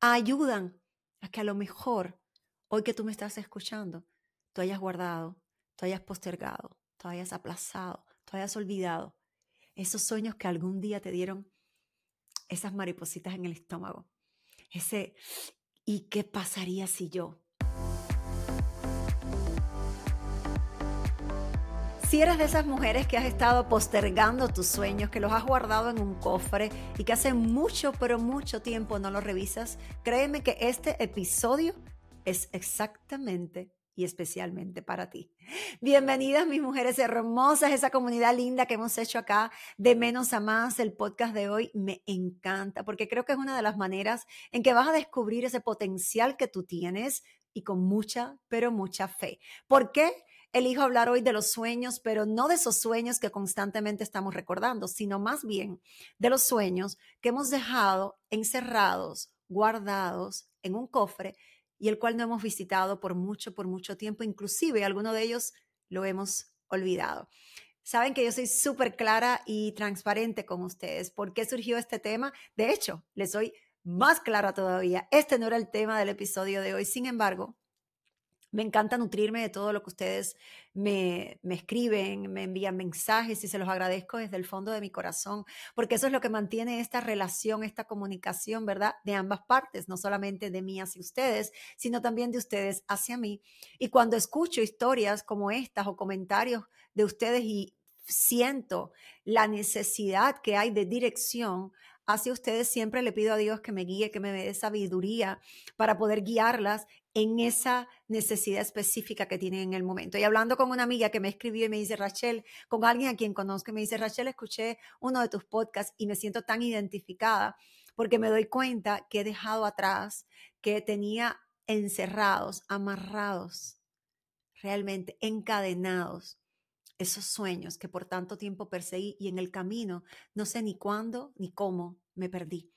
ayudan a que a lo mejor, hoy que tú me estás escuchando, tú hayas guardado, tú hayas postergado, tú hayas aplazado, tú hayas olvidado esos sueños que algún día te dieron esas maripositas en el estómago. Ese, ¿y qué pasaría si yo? Si eres de esas mujeres que has estado postergando tus sueños, que los has guardado en un cofre y que hace mucho, pero mucho tiempo no los revisas, créeme que este episodio es exactamente y especialmente para ti. Bienvenidas mis mujeres hermosas, esa comunidad linda que hemos hecho acá de menos a más. El podcast de hoy me encanta porque creo que es una de las maneras en que vas a descubrir ese potencial que tú tienes y con mucha, pero mucha fe. ¿Por qué? Elijo hablar hoy de los sueños, pero no de esos sueños que constantemente estamos recordando, sino más bien de los sueños que hemos dejado encerrados, guardados en un cofre y el cual no hemos visitado por mucho, por mucho tiempo, inclusive alguno de ellos lo hemos olvidado. Saben que yo soy súper clara y transparente con ustedes. ¿Por qué surgió este tema? De hecho, les soy más clara todavía. Este no era el tema del episodio de hoy. Sin embargo, me encanta nutrirme de todo lo que ustedes me, me, escriben, me envían mensajes y se los agradezco desde el fondo de mi corazón, porque eso es lo que mantiene esta relación, esta comunicación, ¿verdad? De ambas partes, no solamente de mí hacia ustedes, sino también de ustedes hacia mí. Y cuando escucho historias como estas o comentarios de ustedes y siento la necesidad que hay de dirección, hacia ustedes siempre le pido a Dios que me guíe, que me dé sabiduría para poder guiarlas en esa necesidad específica que tienen en el momento. Y hablando con una amiga que me escribió y me dice, Rachel, con alguien a quien conozco, me dice, Rachel, escuché uno de tus podcasts y me siento tan identificada porque me doy cuenta que he dejado atrás, que tenía encerrados, amarrados, realmente encadenados esos sueños que por tanto tiempo perseguí y en el camino no sé ni cuándo ni cómo me perdí.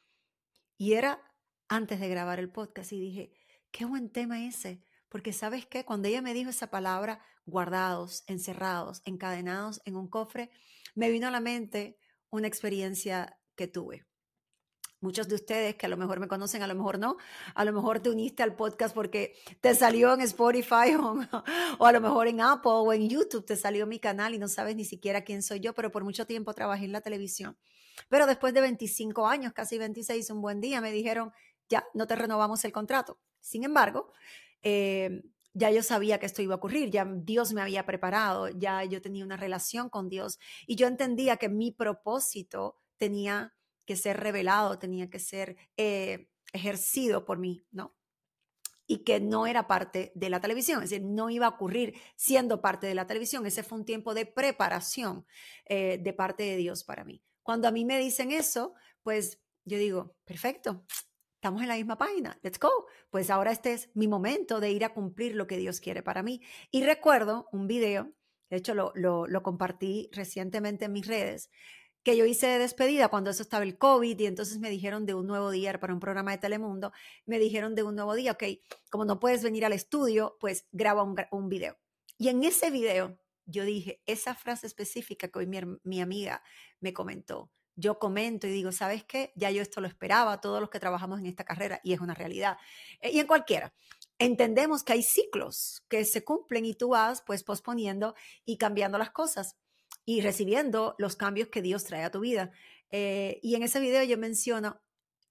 Y era antes de grabar el podcast y dije, Qué buen tema ese, porque sabes qué, cuando ella me dijo esa palabra, guardados, encerrados, encadenados en un cofre, me vino a la mente una experiencia que tuve. Muchos de ustedes que a lo mejor me conocen, a lo mejor no, a lo mejor te uniste al podcast porque te salió en Spotify o, a lo mejor en Apple o en YouTube te salió mi canal y no sabes ni siquiera quién soy yo, pero por mucho tiempo trabajé en la televisión. Pero después de 25 años, casi 26, un buen día, me dijeron, ya, no te renovamos el contrato. Sin embargo, eh, ya yo sabía que esto iba a ocurrir, ya Dios me había preparado, ya yo tenía una relación con Dios y yo entendía que mi propósito tenía que ser revelado, tenía que ser eh, ejercido por mí, ¿no? Y que no era parte de la televisión, es decir, no iba a ocurrir siendo parte de la televisión. Ese fue un tiempo de preparación eh, de parte de Dios para mí. Cuando a mí me dicen eso, pues yo digo, perfecto, estamos en la misma página, let's go. Pues ahora este es mi momento de ir a cumplir lo que Dios quiere para mí. Y recuerdo un video, de hecho lo, lo, compartí recientemente en mis redes, que yo hice de despedida cuando eso estaba el COVID y entonces me dijeron de un nuevo día para un programa de Telemundo, me dijeron de un nuevo día, ok, como no puedes venir al estudio, pues graba un, un video. Y en ese video yo dije esa frase específica que hoy mi, mi amiga me comentó yo comento y digo, ¿sabes qué? Ya yo esto lo esperaba, todos los que trabajamos en esta carrera, y es una realidad. Eh, y en cualquiera. Entendemos que hay ciclos que se cumplen y tú vas pues posponiendo y cambiando las cosas y recibiendo los cambios que Dios trae a tu vida. Eh, y en ese video yo menciono,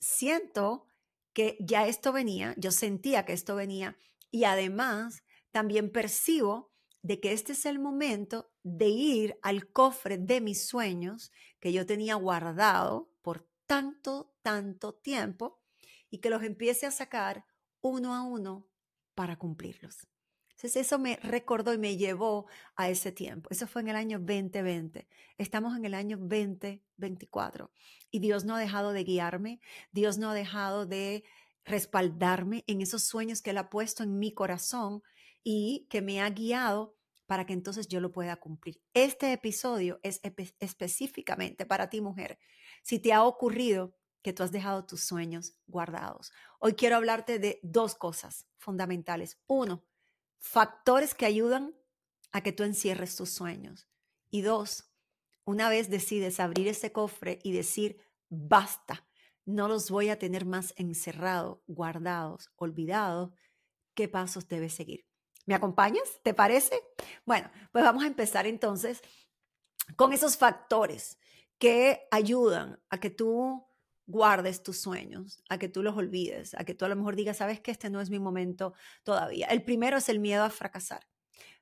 siento que ya esto venía, yo sentía que esto venía y además también percibo de que este es el momento de ir al cofre de mis sueños que yo tenía guardado por tanto, tanto tiempo y que los empiece a sacar uno a uno para cumplirlos. Entonces eso me recordó y me llevó a ese tiempo. Eso fue en el año 2020. Estamos en el año 2024 y Dios no ha dejado de guiarme, Dios no ha dejado de respaldarme en esos sueños que Él ha puesto en mi corazón y que me ha guiado para que entonces yo lo pueda cumplir. Este episodio es específicamente para ti, mujer. Si te ha ocurrido que tú has dejado tus sueños guardados. Hoy quiero hablarte de dos cosas fundamentales. Uno, factores que ayudan a que tú encierres tus sueños. Y dos, una vez decides abrir ese cofre y decir, basta, no los voy a tener más encerrados, guardados, olvidados, ¿qué pasos debes seguir? ¿Me acompañas? ¿Te parece? Bueno, pues vamos a empezar entonces con esos factores que ayudan a que tú guardes tus sueños, a que tú los olvides, a que tú a lo mejor digas, sabes que este no es mi momento todavía. El primero es el miedo a fracasar.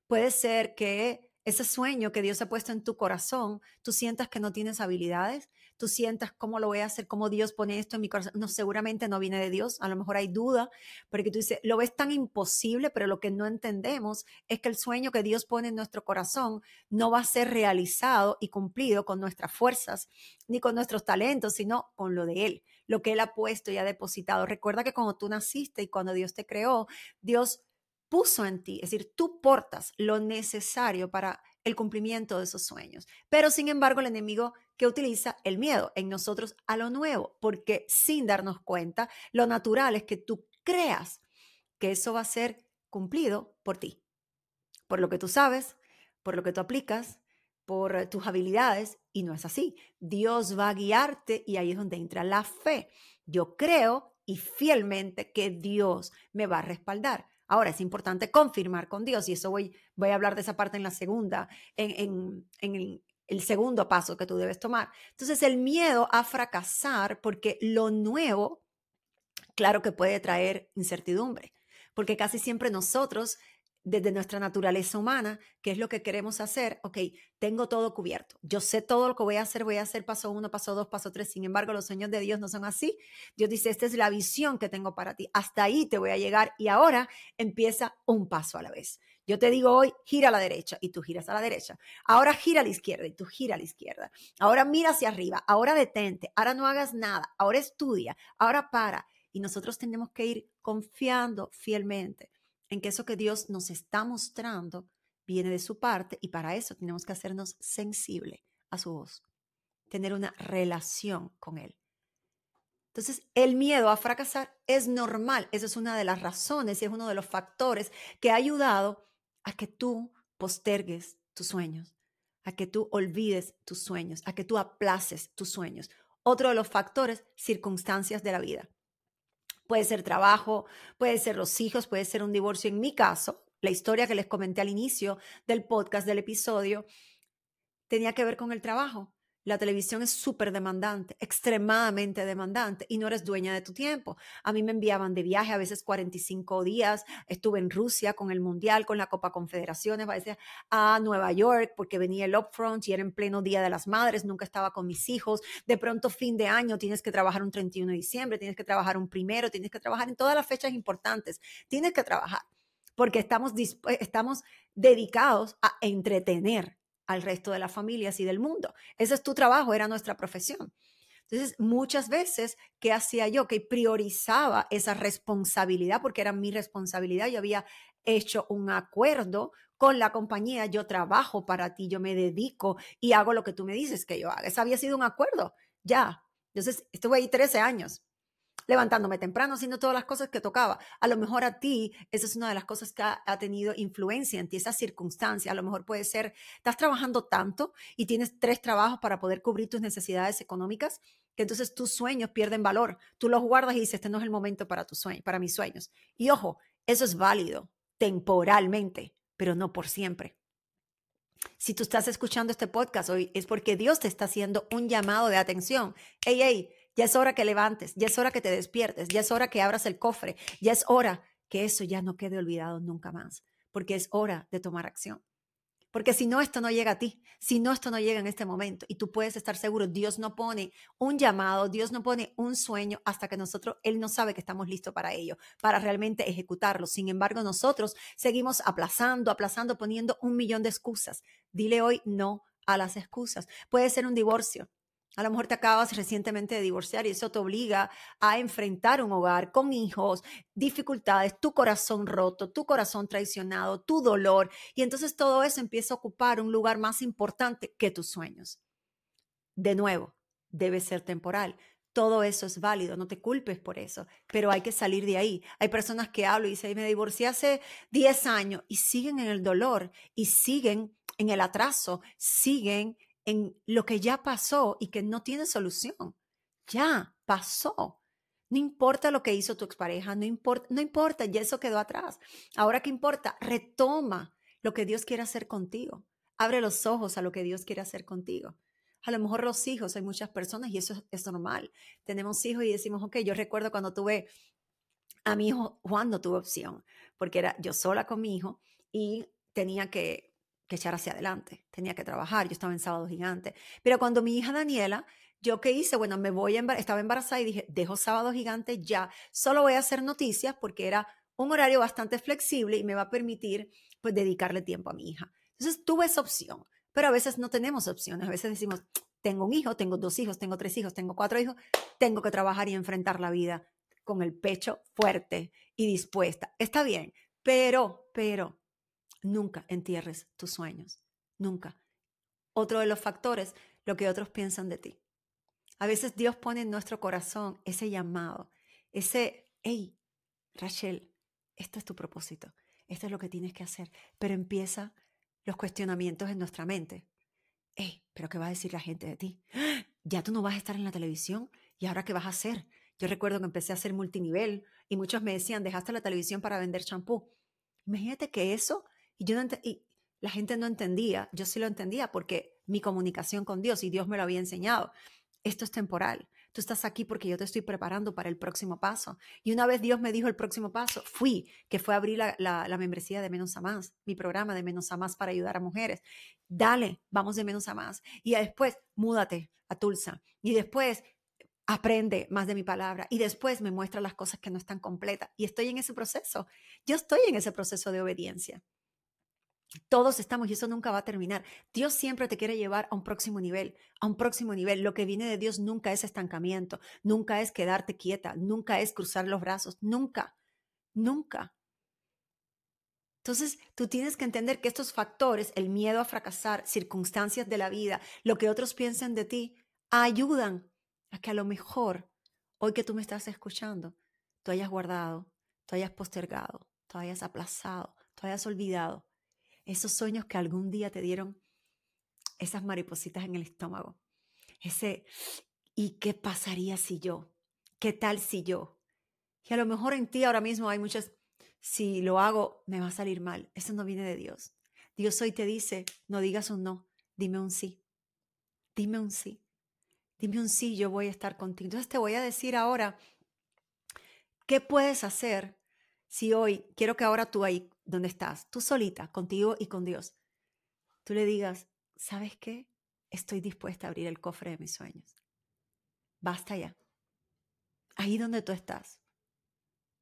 Puede ser que ese sueño que Dios ha puesto en tu corazón, tú sientas que no tienes habilidades, tú sientas cómo lo voy a hacer, cómo Dios pone esto en mi corazón. No, seguramente no viene de Dios, a lo mejor hay duda, porque tú dices, lo ves tan imposible, pero lo que no entendemos es que el sueño que Dios pone en nuestro corazón no va a ser realizado y cumplido con nuestras fuerzas ni con nuestros talentos, sino con lo de Él, lo que Él ha puesto y ha depositado. Recuerda que cuando tú naciste y cuando Dios te creó, Dios puso en ti, es decir, tú portas lo necesario para el cumplimiento de esos sueños. Pero sin embargo, el enemigo que utiliza el miedo en nosotros a lo nuevo, porque sin darnos cuenta, lo natural es que tú creas que eso va a ser cumplido por ti, por lo que tú sabes, por lo que tú aplicas, por tus habilidades, y no es así. Dios va a guiarte y ahí es donde entra la fe. Yo creo y fielmente que Dios me va a respaldar. Ahora es importante confirmar con Dios y eso voy, voy a hablar de esa parte en la segunda, en, el, el segundo paso que tú debes tomar. Entonces el miedo a fracasar porque lo nuevo, claro que puede traer incertidumbre, porque casi siempre nosotros desde nuestra naturaleza humana, qué es lo que queremos hacer, ok, tengo todo cubierto, yo sé todo lo que voy a hacer, voy a hacer paso uno, paso dos, paso tres, sin embargo los sueños de Dios no son así, Dios dice, esta es la visión que tengo para ti, hasta ahí te voy a llegar y ahora empieza un paso a la vez. Yo te digo hoy, gira a la derecha y tú giras a la derecha. Ahora gira a la izquierda y tú gira a la izquierda. Ahora mira hacia arriba, ahora detente, ahora no hagas nada, ahora estudia, ahora para. Y nosotros tenemos que ir confiando fielmente en que eso que Dios nos está mostrando viene de su parte y para eso tenemos que hacernos sensible a su voz, tener una relación con Él. Entonces, el miedo a fracasar es normal, esa es una de las razones y es uno de los factores que ha ayudado a que tú postergues tus sueños, a que tú olvides tus sueños, a que tú aplaces tus sueños. Otro de los factores, circunstancias de la vida. Puede ser trabajo, puede ser los hijos, puede ser un divorcio. En mi caso, la historia que les comenté al inicio del podcast, del episodio, tenía que ver con el trabajo. La televisión es súper demandante, extremadamente demandante y no eres dueña de tu tiempo. A mí me enviaban de viaje a veces 45 días. Estuve en Rusia con el Mundial, con la Copa Confederaciones, a Nueva York porque venía el Upfront y era en pleno Día de las Madres, nunca estaba con mis hijos. De pronto, fin de año, tienes que trabajar un 31 de diciembre, tienes que trabajar un primero, tienes que trabajar en todas las fechas importantes. Tienes que trabajar porque estamos, estamos dedicados a entretener al resto de las familias y del mundo. Ese es tu trabajo, era nuestra profesión. Entonces, muchas veces, ¿qué hacía yo? Que priorizaba esa responsabilidad porque era mi responsabilidad. Yo había hecho un acuerdo con la compañía, yo trabajo para ti, yo me dedico y hago lo que tú me dices que yo haga. Ese había sido un acuerdo, ya. Entonces, estuve ahí 13 años levantándome temprano, haciendo todas las cosas que tocaba. A lo mejor a ti, esa es una de las cosas que ha, tenido influencia en ti, esa circunstancia. A lo mejor puede ser, estás trabajando tanto y tienes tres trabajos para poder cubrir tus necesidades económicas, que entonces tus sueños pierden valor. Tú los guardas y dices, este no es el momento para, tus sueños, para mis sueños. Y ojo, eso es válido temporalmente, pero no por siempre. Si tú estás escuchando este podcast hoy es porque Dios te está haciendo un llamado de atención. Hey, hey, ya es hora que levantes, ya es hora que te despiertes, ya es hora que abras el cofre, ya es hora que eso ya no quede olvidado nunca más, porque es hora de tomar acción. Porque si no, esto no llega a ti, si no, esto no llega en este momento y tú puedes estar seguro, Dios no pone un llamado, Dios no pone un sueño hasta que nosotros, Él no sabe que estamos listos para ello, para realmente ejecutarlo. Sin embargo, nosotros seguimos aplazando, aplazando, poniendo un millón de excusas. Dile hoy no a las excusas. Puede ser un divorcio, a lo mejor te acabas recientemente de divorciar y eso te obliga a enfrentar un hogar con hijos, dificultades, tu corazón roto, tu corazón traicionado, tu dolor. Y entonces todo eso empieza a ocupar un lugar más importante que tus sueños. De nuevo, debe ser temporal. Todo eso es válido, no te culpes por eso, pero hay que salir de ahí. Hay personas que hablo y dicen, me divorcié hace 10 años y siguen en el dolor y siguen en el atraso, siguen en lo que ya pasó y que no tiene solución. Ya, pasó. No importa lo que hizo tu expareja, no importa, no importa, ya eso quedó atrás. Ahora qué importa, retoma lo que Dios quiere hacer contigo. Abre los ojos a lo que Dios quiere hacer contigo. A lo mejor los hijos, hay muchas personas y eso es, normal. Tenemos hijos y decimos, ok, yo recuerdo cuando tuve a mi hijo Juan, no tuve opción, porque era yo sola con mi hijo y tenía que, que echar hacia adelante, tenía que trabajar, yo estaba en sábado gigante. Pero cuando mi hija Daniela ¿Yo qué hice? Bueno, me voy, estaba embarazada y dije, dejo sábado gigante ya, solo voy a hacer noticias porque era un horario bastante flexible y me va a permitir pues dedicarle tiempo a mi hija. Entonces tuve esa opción, pero a veces no tenemos opciones, a veces decimos, tengo un hijo, tengo dos hijos, tengo tres hijos, tengo cuatro hijos, tengo que trabajar y enfrentar la vida con el pecho fuerte y dispuesta. Está bien, pero, pero, nunca entierres tus sueños, nunca. Otro de los factores, lo que otros piensan de ti. A veces Dios pone en nuestro corazón ese llamado, ese, hey, Rachel, esto es tu propósito, esto es lo que tienes que hacer, pero empieza los cuestionamientos en nuestra mente. Hey, pero ¿qué va a decir la gente de ti? Ya tú no vas a estar en la televisión y ahora qué vas a hacer? Yo recuerdo que empecé a hacer multinivel y muchos me decían, dejaste la televisión para vender champú. Imagínate que eso, y, yo la gente no entendía, yo sí lo entendía porque mi comunicación con Dios y Dios me lo había enseñado esto es temporal. Tú estás aquí porque yo te estoy preparando para el próximo paso. Y una vez Dios me dijo el próximo paso, fui, que fue abrir la, la, membresía de Menos a Más, mi programa de Menos a Más para ayudar a mujeres. Dale, vamos de menos a más. Y después, múdate a Tulsa. Y después, aprende más de mi palabra. Y después me muestra las cosas que no están completas. Y estoy en ese proceso. Yo estoy en ese proceso de obediencia. Todos estamos y eso nunca va a terminar. Dios siempre te quiere llevar a un próximo nivel, a un próximo nivel. Lo que viene de Dios nunca es estancamiento, nunca es quedarte quieta, nunca es cruzar los brazos, nunca, nunca. Entonces, tú tienes que entender que estos factores, el miedo a fracasar, circunstancias de la vida, lo que otros piensan de ti, ayudan a que a lo mejor, hoy que tú me estás escuchando, tú hayas guardado, tú hayas postergado, tú hayas aplazado, tú hayas olvidado esos sueños que algún día te dieron esas maripositas en el estómago. Ese, ¿y qué pasaría si yo? ¿Qué tal si yo? Y a lo mejor en ti ahora mismo hay muchas, si lo hago, me va a salir mal. Eso no viene de Dios. Dios hoy te dice, no digas un no, dime un sí. Dime un sí. Dime un sí, yo voy a estar contigo. Entonces te voy a decir ahora, ¿qué puedes hacer si hoy, quiero que ahora tú ahí donde estás, tú solita, contigo y con Dios, tú le digas, ¿sabes qué? Estoy dispuesta a abrir el cofre de mis sueños. Basta ya. Ahí donde tú estás,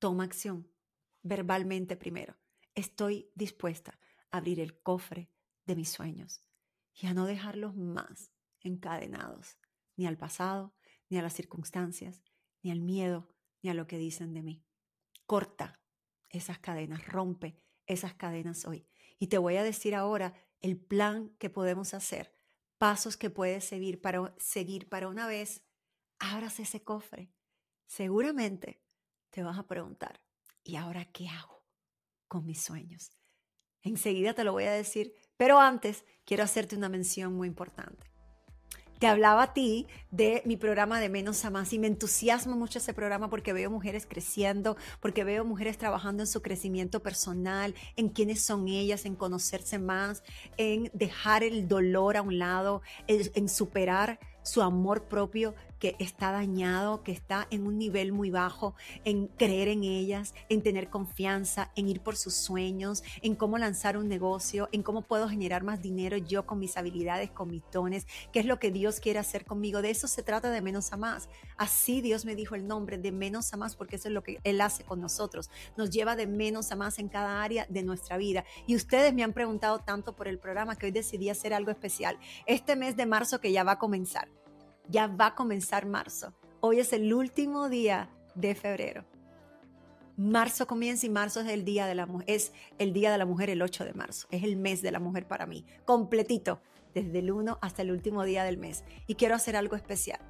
toma acción, verbalmente primero. Estoy dispuesta a abrir el cofre de mis sueños y a no dejarlos más encadenados, ni al pasado, ni a las circunstancias, ni al miedo, ni a lo que dicen de mí. Corta esas cadenas, rompe esas cadenas hoy. Y te voy a decir ahora el plan que podemos hacer, pasos que puedes seguir para, seguir para una vez abras ese cofre. Seguramente te vas a preguntar, ¿y ahora qué hago con mis sueños? Enseguida te lo voy a decir, pero antes quiero hacerte una mención muy importante te hablaba a ti de mi programa de Menos a Más y me entusiasma mucho ese programa porque veo mujeres creciendo, porque veo mujeres trabajando en su crecimiento personal, en quiénes son ellas, en conocerse más, en dejar el dolor a un lado, en, superar su amor propio que está dañado, que está en un nivel muy bajo, en creer en ellas, en tener confianza, en ir por sus sueños, en cómo lanzar un negocio, en cómo puedo generar más dinero yo con mis habilidades, con mis dones, qué es lo que Dios quiere hacer conmigo. De eso se trata de menos a más. Así Dios me dijo el nombre de menos a más porque eso es lo que Él hace con nosotros. Nos lleva de menos a más en cada área de nuestra vida. Y ustedes me han preguntado tanto por el programa que hoy decidí hacer algo especial. Este mes de marzo que ya va a comenzar ya va a comenzar marzo. Hoy es el último día de febrero. Marzo comienza y marzo es el día de la mujer, es el día de la mujer el 8 de marzo. Es el mes de la mujer para mí, completito, desde el 1 hasta el último día del mes. Y quiero hacer algo especial.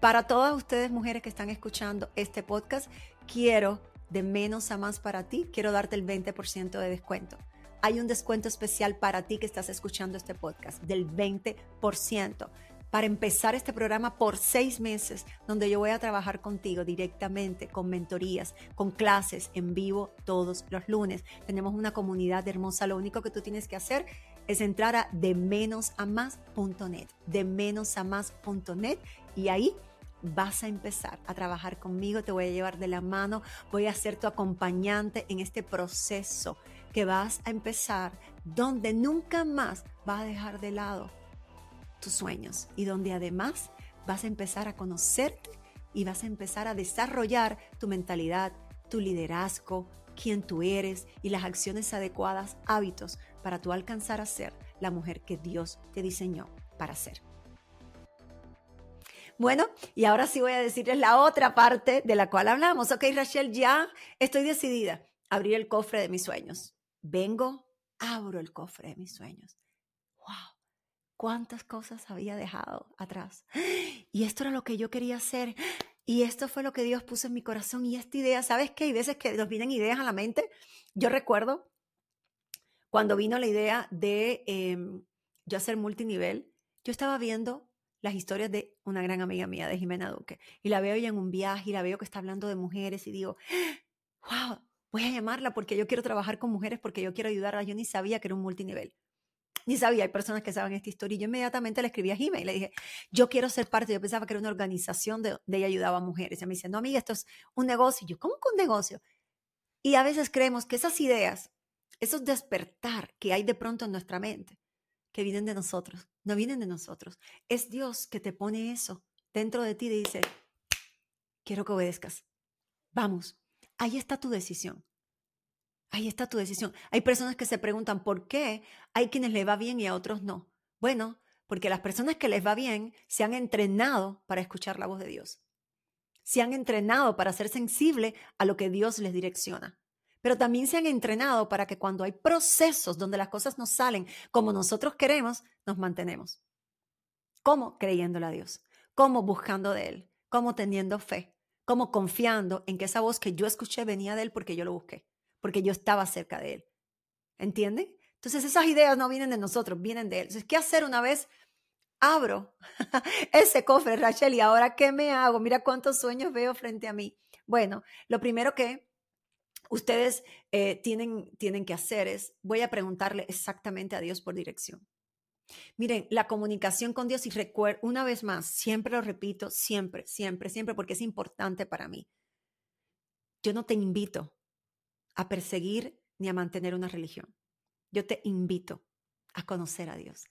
Para todas ustedes mujeres que están escuchando este podcast, quiero de menos a más para ti, quiero darte el 20% de descuento. Hay un descuento especial para ti que estás escuchando este podcast del 20% para empezar este programa por seis meses, donde yo voy a trabajar contigo directamente, con mentorías, con clases en vivo todos los lunes. Tenemos una comunidad hermosa. Lo único que tú tienes que hacer es entrar a de menos a más.net, de menos a más.net y ahí vas a empezar a trabajar conmigo, te voy a llevar de la mano, voy a ser tu acompañante en este proceso que vas a empezar donde nunca más vas a dejar de lado tus sueños y donde además vas a empezar a conocerte y vas a empezar a desarrollar tu mentalidad, tu liderazgo, quién tú eres y las acciones adecuadas, hábitos para tú alcanzar a ser la mujer que Dios te diseñó para ser. Bueno, y ahora sí voy a decirles la otra parte de la cual hablamos. Ok, Rachel, ya estoy decidida a abrir el cofre de mis sueños. Vengo, abro el cofre de mis sueños. ¡Wow! Cuántas cosas había dejado atrás. Y esto era lo que yo quería hacer. Y esto fue lo que Dios puso en mi corazón. Y esta idea, ¿sabes qué? Hay veces que nos vienen ideas a la mente. Yo recuerdo cuando vino la idea de em, yo hacer multinivel, yo estaba viendo las historias de una gran amiga mía, de Jimena Duque. Y la veo ella en un viaje y la veo que está hablando de mujeres y digo, wow, voy a llamarla porque yo quiero trabajar con mujeres, porque yo quiero ayudarla. Yo ni sabía que era un multinivel ni sabía, hay personas que saben esta historia. Y yo inmediatamente le escribí a Jimmy y le dije, yo quiero ser parte. Yo pensaba que era una organización de, de ella ayudaba a mujeres. Y me dice, no, amiga, esto es un negocio. Y yo, ¿cómo que un negocio? Y a veces creemos que esas ideas, esos despertar que hay de pronto en nuestra mente, que vienen de nosotros, no vienen de nosotros. Es Dios que te pone eso dentro de ti y dice, quiero que obedezcas. Vamos, ahí está tu decisión. Ahí está tu decisión. Hay personas que se preguntan por qué hay quienes les va bien y a otros no. Bueno, porque las personas que les va bien se han entrenado para escuchar la voz de Dios. Se han entrenado para ser sensible a lo que Dios les direcciona. Pero también se han entrenado para que cuando hay procesos donde las cosas no salen como nosotros queremos, nos mantenemos. ¿Cómo? Creyéndole a Dios. ¿Cómo? Buscando de Él. ¿Cómo? Teniendo fe. ¿Cómo? Confiando en que esa voz que yo escuché venía de Él porque yo lo busqué porque yo estaba cerca de Él. ¿Entienden? Entonces esas ideas no vienen de nosotros, vienen de Él. Entonces, ¿qué hacer una vez? Abro ese cofre, Rachel, y ahora ¿qué me hago? Mira cuántos sueños veo frente a mí. Bueno, lo primero que ustedes eh, tienen, tienen que hacer es, voy a preguntarle exactamente a Dios por dirección. Miren, la comunicación con Dios, y recuerdo, una vez más, siempre lo repito, siempre, siempre, siempre, porque es importante para mí. Yo no te invito a perseguir ni a mantener una religión. Yo te invito a conocer a Dios,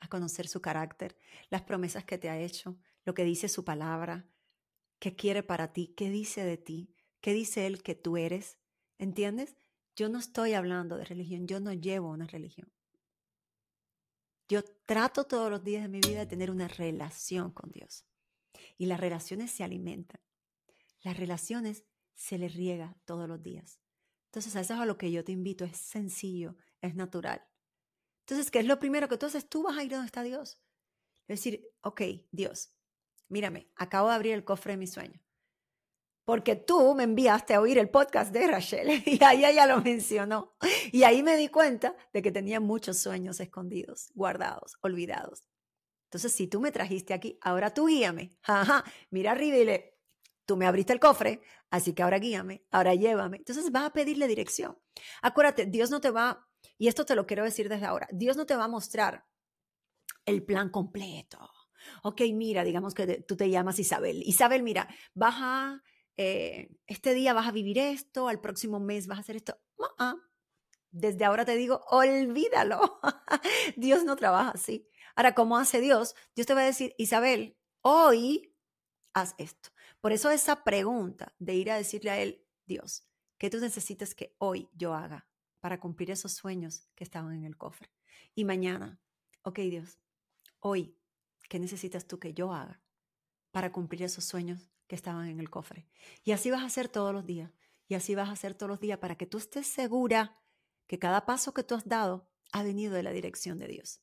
a conocer su carácter, las promesas que te ha hecho, lo que dice su palabra, qué quiere para ti, qué dice de ti, qué dice Él que tú eres. ¿Entiendes? Yo no estoy hablando de religión, yo no llevo una religión. Yo trato todos los días de mi vida de tener una relación con Dios. Y las relaciones se alimentan. Las relaciones se les riega todos los días. Entonces, eso es a lo que yo te invito. Es sencillo, es natural. Entonces, ¿qué es lo primero que tú haces? Tú vas a ir donde está Dios. Es decir, ok, Dios, mírame, acabo de abrir el cofre de mi sueño. Porque tú me enviaste a oír el podcast de Rachel y ahí ella lo mencionó. Y ahí me di cuenta de que tenía muchos sueños escondidos, guardados, olvidados. Entonces, si tú me trajiste aquí, ahora tú guíame. Ajá, mira arriba tú me abriste el cofre, así que ahora guíame, ahora llévame. Entonces vas a pedirle dirección. Acuérdate, Dios no te va, y esto te lo quiero decir desde ahora, Dios no te va a mostrar el plan completo. Ok, mira, digamos que tú te llamas Isabel. Isabel, mira, vas a, eh, este día vas a vivir esto, al próximo mes vas a hacer esto. Desde ahora te digo, olvídalo. Dios no trabaja así. Ahora, ¿cómo hace Dios? Dios te va a decir, Isabel, hoy haz esto. Por eso esa pregunta de ir a decirle a Él, Dios, ¿qué tú necesitas que hoy yo haga para cumplir esos sueños que estaban en el cofre? Y mañana, ok Dios, hoy, ¿qué necesitas tú que yo haga para cumplir esos sueños que estaban en el cofre? Y así vas a hacer todos los días. Y así vas a hacer todos los días para que tú estés segura que cada paso que tú has dado ha venido de la dirección de Dios.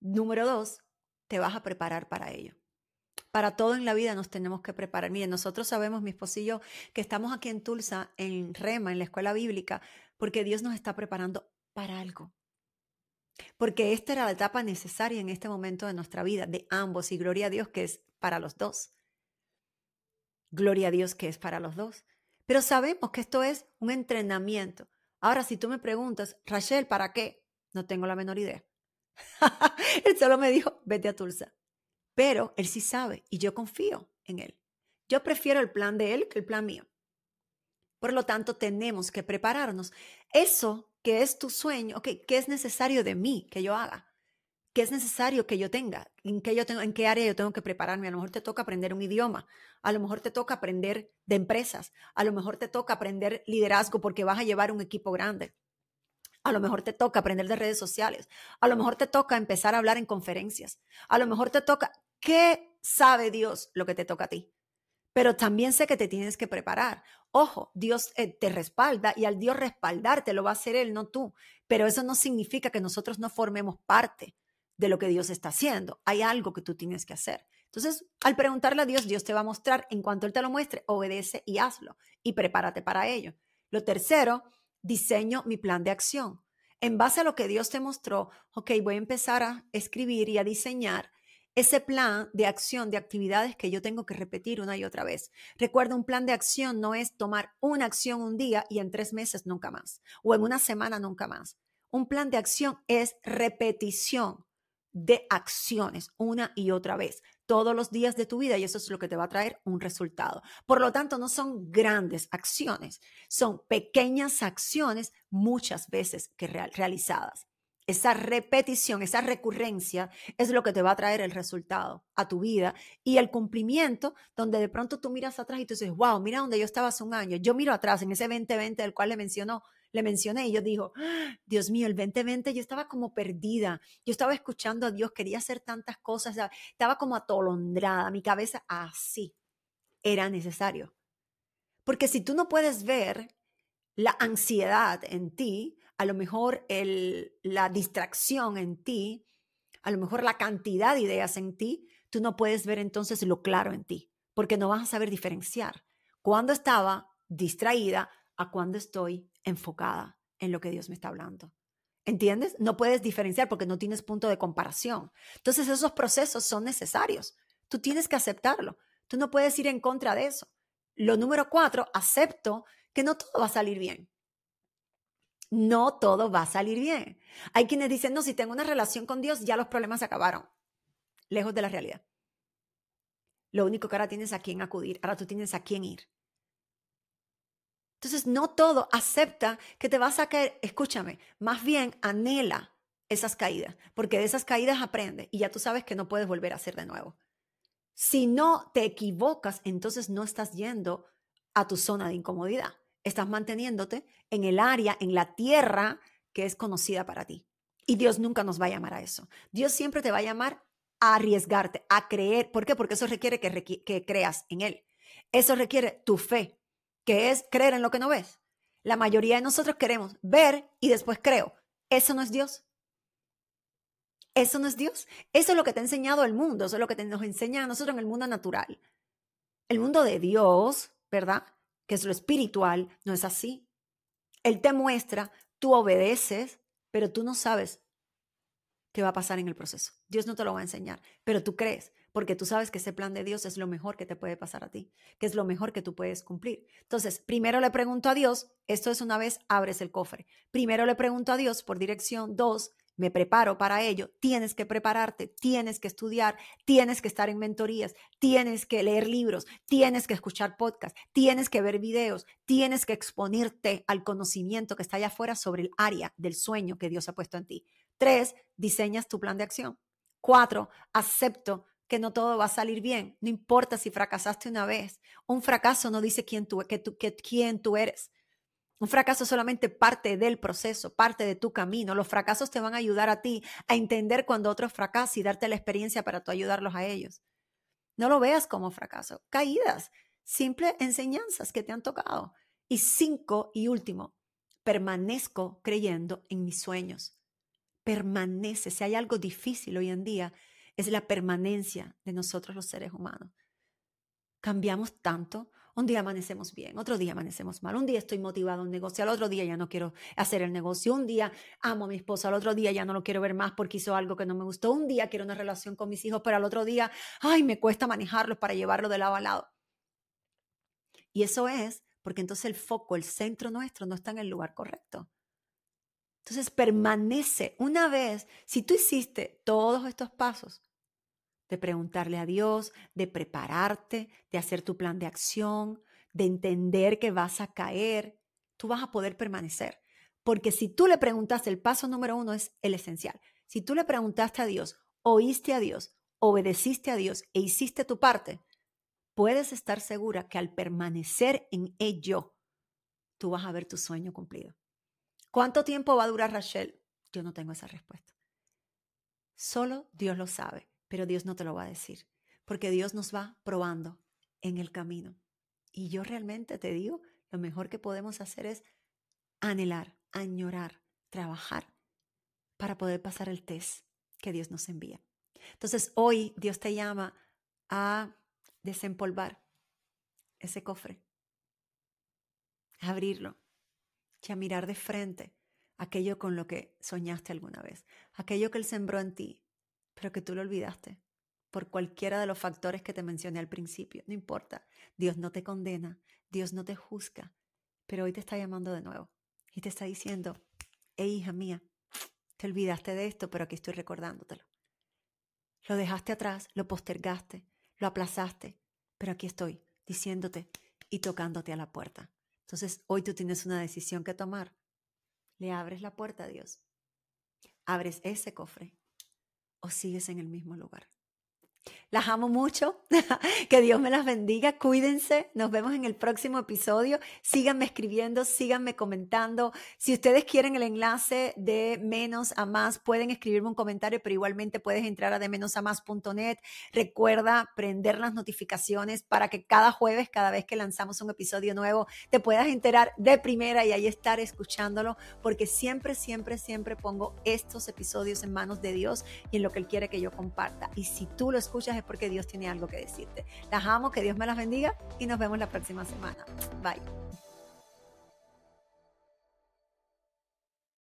Número dos, te vas a preparar para ello para todo en la vida nos tenemos que preparar. Miren, nosotros sabemos, mi esposo y yo, que estamos aquí en Tulsa, en Rema, en la escuela bíblica, porque Dios nos está preparando para algo. Porque esta era la etapa necesaria en este momento de nuestra vida, de ambos, y gloria a Dios que es para los dos. Gloria a Dios que es para los dos. Pero sabemos que esto es un entrenamiento. Ahora, si tú me preguntas, Rachel, ¿para qué? No tengo la menor idea. él solo me dijo, vete a Tulsa. Pero él sí sabe y yo confío en él. Yo prefiero el plan de él que el plan mío. Por lo tanto, tenemos que prepararnos. Eso que es tu sueño, ¿qué es necesario de mí que yo haga? ¿Qué es necesario que yo tenga? ¿En qué, yo tengo, ¿En qué área yo tengo que prepararme? A lo mejor te toca aprender un idioma, a lo mejor te toca aprender de empresas, a lo mejor te toca aprender liderazgo porque vas a llevar un equipo grande. A lo mejor te toca aprender de redes sociales. A lo mejor te toca empezar a hablar en conferencias. A lo mejor te toca, ¿qué sabe Dios lo que te toca a ti? Pero también sé que te tienes que preparar. Ojo, Dios eh, te respalda y al Dios respaldarte lo va a hacer Él, no tú. Pero eso no significa que nosotros no formemos parte de lo que Dios está haciendo. Hay algo que tú tienes que hacer. Entonces, al preguntarle a Dios, Dios te va a mostrar. En cuanto Él te lo muestre, obedece y hazlo. Y prepárate para ello. Lo tercero diseño mi plan de acción. En base a lo que Dios te mostró, ok, voy a empezar a escribir y a diseñar ese plan de acción, de actividades que yo tengo que repetir una y otra vez. Recuerda, un plan de acción no es tomar una acción un día y en tres meses nunca más, o en una semana nunca más. Un plan de acción es repetición de acciones una y otra vez todos los días de tu vida y eso es lo que te va a traer un resultado. Por lo tanto, no son grandes acciones, son pequeñas acciones muchas veces que realizadas. Esa repetición, esa recurrencia es lo que te va a traer el resultado a tu vida y el cumplimiento donde de pronto tú miras atrás y tú dices, wow, mira donde yo estaba hace un año. Yo miro atrás en ese 2020 del cual le mencionó, le mencioné y yo digo, ¡Ah! Dios mío, el 2020 yo estaba como perdida, yo estaba escuchando a Dios, quería hacer tantas cosas, estaba como atolondrada, mi cabeza así. Era necesario. Porque si tú no puedes ver la ansiedad en ti, a lo mejor el, la distracción en ti, a lo mejor la cantidad de ideas en ti, tú no puedes ver entonces lo claro en ti, porque no vas a saber diferenciar cuando estaba distraída a cuando estoy enfocada en lo que Dios me está hablando. ¿Entiendes? No puedes diferenciar porque no tienes punto de comparación. Entonces esos procesos son necesarios. Tú tienes que aceptarlo. Tú no puedes ir en contra de eso. Lo número cuatro, acepto que no todo va a salir bien. No todo va a salir bien. Hay quienes dicen, no, si tengo una relación con Dios, ya los problemas se acabaron. Lejos de la realidad. Lo único que ahora tienes a quién acudir, ahora tú tienes a quién ir. Entonces, no todo acepta que te vas a caer. Escúchame, más bien anhela esas caídas, porque de esas caídas aprende y ya tú sabes que no puedes volver a hacer de nuevo. Si no te equivocas, entonces no estás yendo a tu zona de incomodidad. Estás manteniéndote en el área, en la tierra que es conocida para ti. Y Dios nunca nos va a llamar a eso. Dios siempre te va a llamar a arriesgarte, a creer. ¿Por qué? Porque eso requiere que, que creas en Él. Eso requiere tu fe que es creer en lo que no ves. La mayoría de nosotros queremos ver y después creo. Eso no es Dios. Eso no es Dios. Eso es lo que te ha enseñado el mundo. Eso es lo que nos enseña a nosotros en el mundo natural. El mundo de Dios, ¿verdad? Que es lo espiritual, no es así. Él te muestra, tú obedeces, pero tú no sabes qué va a pasar en el proceso. Dios no te lo va a enseñar, pero tú crees porque tú sabes que ese plan de Dios es lo mejor que te puede pasar a ti, que es lo mejor que tú puedes cumplir. Entonces, primero le pregunto a Dios, esto es una vez abres el cofre. Primero le pregunto a Dios por dirección, dos, me preparo para ello, tienes que prepararte, tienes que estudiar, tienes que estar en mentorías, tienes que leer libros, tienes que escuchar podcasts, tienes que ver videos, tienes que exponerte al conocimiento que está allá afuera sobre el área del sueño que Dios ha puesto en ti. Tres, diseñas tu plan de acción. Cuatro, acepto que no todo va a salir bien. No importa si fracasaste una vez. Un fracaso no dice quién tú, que tú, que, quién tú eres. Un fracaso es solamente parte del proceso, parte de tu camino. Los fracasos te van a ayudar a ti a entender cuando otros fracasan y darte la experiencia para tú ayudarlos a ellos. No lo veas como fracaso. Caídas, simples enseñanzas que te han tocado. Y cinco y último, permanezco creyendo en mis sueños. Permanece. Si hay algo difícil hoy en día, es la permanencia de nosotros los seres humanos. Cambiamos tanto. Un día amanecemos bien, otro día amanecemos mal. Un día estoy motivado en un negocio, al otro día ya no quiero hacer el negocio. Un día amo a mi esposo, al otro día ya no lo quiero ver más porque hizo algo que no me gustó. Un día quiero una relación con mis hijos, pero al otro día, ay, me cuesta manejarlos para llevarlo de lado a lado. Y eso es porque entonces el foco, el centro nuestro no está en el lugar correcto. Entonces permanece una vez, si tú hiciste todos estos pasos, de preguntarle a Dios, de prepararte, de hacer tu plan de acción, de entender que vas a caer, tú vas a poder permanecer. Porque si tú le preguntaste, el paso número uno es el esencial. Si tú le preguntaste a Dios, oíste a Dios, obedeciste a Dios e hiciste tu parte, puedes estar segura que al permanecer en ello, tú vas a ver tu sueño cumplido. ¿Cuánto tiempo va a durar Rachel? Yo no tengo esa respuesta. Solo Dios lo sabe pero Dios no te lo va a decir, porque Dios nos va probando en el camino. Y yo realmente te digo, lo mejor que podemos hacer es anhelar, añorar, trabajar para poder pasar el test que Dios nos envía. Entonces hoy Dios te llama a desempolvar ese cofre, a abrirlo y a mirar de frente aquello con lo que soñaste alguna vez, aquello que Él sembró en ti, pero que tú lo olvidaste por cualquiera de los factores que te mencioné al principio. No importa, Dios no te condena, Dios no te juzga, pero hoy te está llamando de nuevo y te está diciendo, hey hija mía, te olvidaste de esto, pero aquí estoy recordándotelo. Lo dejaste atrás, lo postergaste, lo aplazaste, pero aquí estoy diciéndote y tocándote a la puerta. Entonces hoy tú tienes una decisión que tomar. Le abres la puerta a Dios. Abres ese cofre o sigues en el mismo lugar. Las amo mucho. que Dios me las bendiga. Cuídense. Nos vemos en el próximo episodio. Síganme escribiendo, síganme comentando. Si ustedes quieren el enlace de menos a más, pueden escribirme un comentario, pero igualmente puedes entrar a de menos a más.net. Recuerda prender las notificaciones para que cada jueves, cada vez que lanzamos un episodio nuevo, te puedas enterar de primera y ahí estar escuchándolo, porque siempre, siempre, siempre pongo estos episodios en manos de Dios y en lo que Él quiere que yo comparta. Y si tú lo escuchas porque Dios tiene algo que decirte. Las amo, que Dios me las bendiga y nos vemos la próxima semana. Bye.